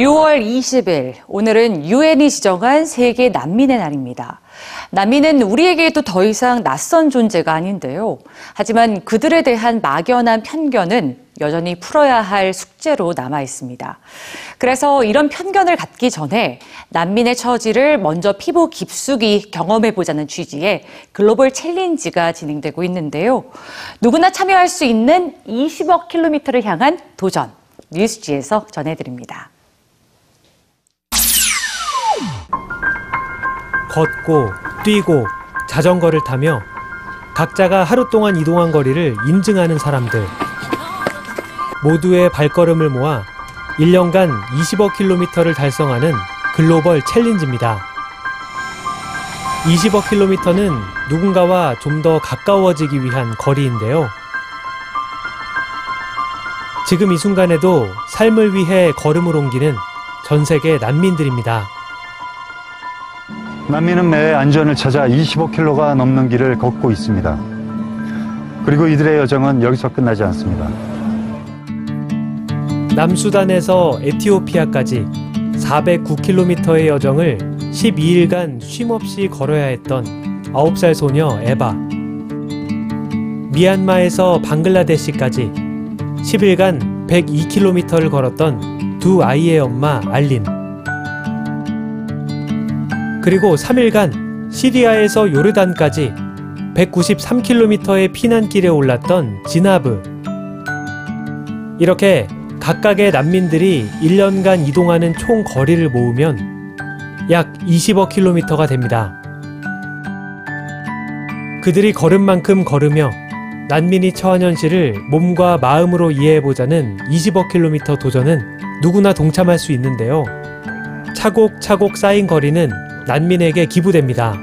6월 20일, 오늘은 유엔이 지정한 세계 난민의 날입니다. 난민은 우리에게도 더 이상 낯선 존재가 아닌데요. 하지만 그들에 대한 막연한 편견은 여전히 풀어야 할 숙제로 남아 있습니다. 그래서 이런 편견을 갖기 전에 난민의 처지를 먼저 피부 깊숙이 경험해 보자는 취지의 글로벌 챌린지가 진행되고 있는데요. 누구나 참여할 수 있는 20억 킬로미터를 향한 도전. 뉴스지에서 전해드립니다. 걷고 뛰고 자전거를 타며 각자가 하루 동안 이동한 거리를 인증하는 사람들. 모두의 발걸음을 모아 1년간 20억 킬로미터를 달성하는 글로벌 챌린지입니다. 20억 킬로미터는 누군가와 좀 더 가까워지기 위한 거리인데요. 지금 이 순간에도 삶을 위해 걸음을 옮기는 전 세계 난민들입니다. 난민은 매해 안전을 찾아 25km가 넘는 길을 걷고 있습니다. 그리고 이들의 여정은 여기서 끝나지 않습니다. 남수단에서 에티오피아까지 409km의 여정을 12일간 쉼없이 걸어야 했던 9살 소녀 에바. 미얀마에서 방글라데시까지 10일간 102km를 걸었던 두 아이의 엄마 알린. 그리고 3일간 시리아에서 요르단까지 193km의 피난길에 올랐던 지나브. 이렇게 각각의 난민들이 1년간 이동하는 총 거리를 모으면 약 20억 킬로미터가 됩니다. 그들이 걸은 만큼 걸으며 난민이 처한 현실을 몸과 마음으로 이해해보자는 20억 킬로미터 도전은 누구나 동참할 수 있는데요. 차곡차곡 쌓인 거리는 난민에게 기부됩니다.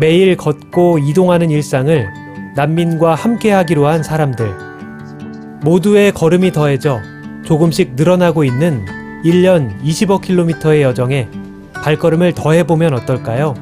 매일 걷고 이동하는 일상을 난민과 함께 하기로 한 사람들. 모두의 걸음이 더해져 조금씩 늘어나고 있는 1년 20억 킬로미터의 여정에 발걸음을 더해보면 어떨까요?